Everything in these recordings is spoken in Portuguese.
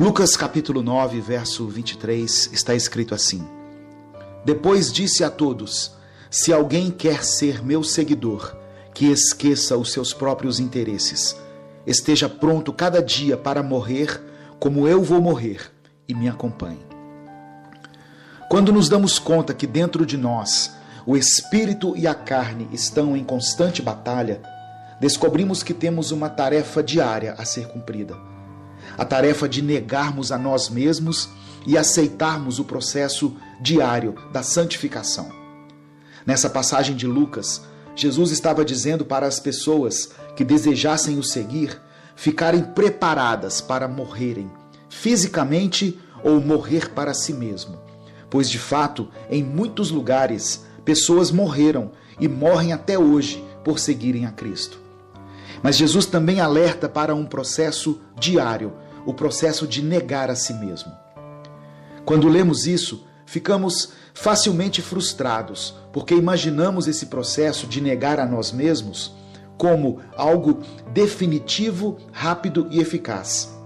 Lucas capítulo 9, verso 23 está escrito assim: Depois disse a todos: Se alguém quer ser meu seguidor, que esqueça os seus próprios interesses, esteja pronto cada dia para morrer, como eu vou morrer, e me acompanhe. Quando nos damos conta que dentro de nós o espírito e a carne estão em constante batalha, descobrimos que temos uma tarefa diária a ser cumprida a tarefa de negarmos a nós mesmos e aceitarmos o processo diário da santificação. Nessa passagem de Lucas, Jesus estava dizendo para as pessoas que desejassem o seguir ficarem preparadas para morrerem, fisicamente ou morrer para si mesmo. Pois de fato, em muitos lugares, pessoas morreram e morrem até hoje por seguirem a Cristo. Mas Jesus também alerta para um processo diário, o processo de negar a si mesmo. Quando lemos isso, ficamos facilmente frustrados, porque imaginamos esse processo de negar a nós mesmos como algo definitivo, rápido e eficaz.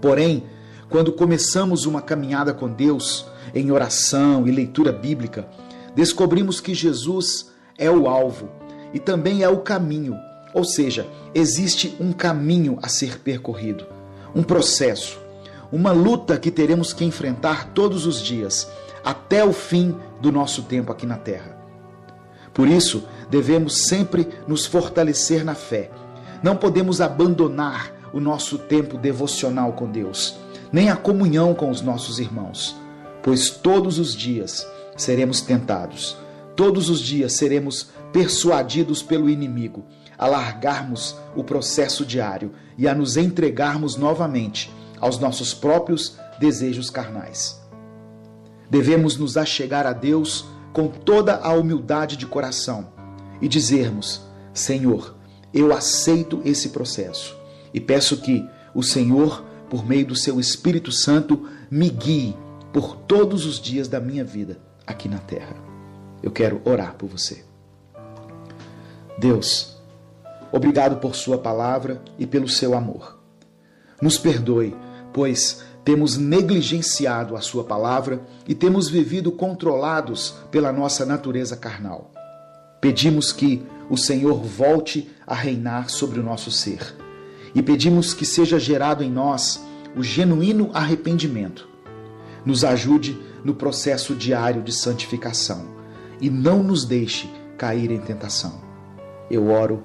Porém, quando começamos uma caminhada com Deus, em oração e leitura bíblica, descobrimos que Jesus é o alvo e também é o caminho ou seja, existe um caminho a ser percorrido, um processo, uma luta que teremos que enfrentar todos os dias, até o fim do nosso tempo aqui na Terra. Por isso, devemos sempre nos fortalecer na fé. Não podemos abandonar o nosso tempo devocional com Deus, nem a comunhão com os nossos irmãos, pois todos os dias seremos tentados, todos os dias seremos persuadidos pelo inimigo a largarmos o processo diário e a nos entregarmos novamente aos nossos próprios desejos carnais. Devemos nos achegar a Deus com toda a humildade de coração e dizermos: Senhor, eu aceito esse processo e peço que o Senhor, por meio do seu Espírito Santo, me guie por todos os dias da minha vida aqui na terra. Eu quero orar por você. Deus, Obrigado por Sua palavra e pelo seu amor. Nos perdoe, pois temos negligenciado a Sua palavra e temos vivido controlados pela nossa natureza carnal. Pedimos que o Senhor volte a reinar sobre o nosso ser e pedimos que seja gerado em nós o genuíno arrependimento. Nos ajude no processo diário de santificação e não nos deixe cair em tentação. Eu oro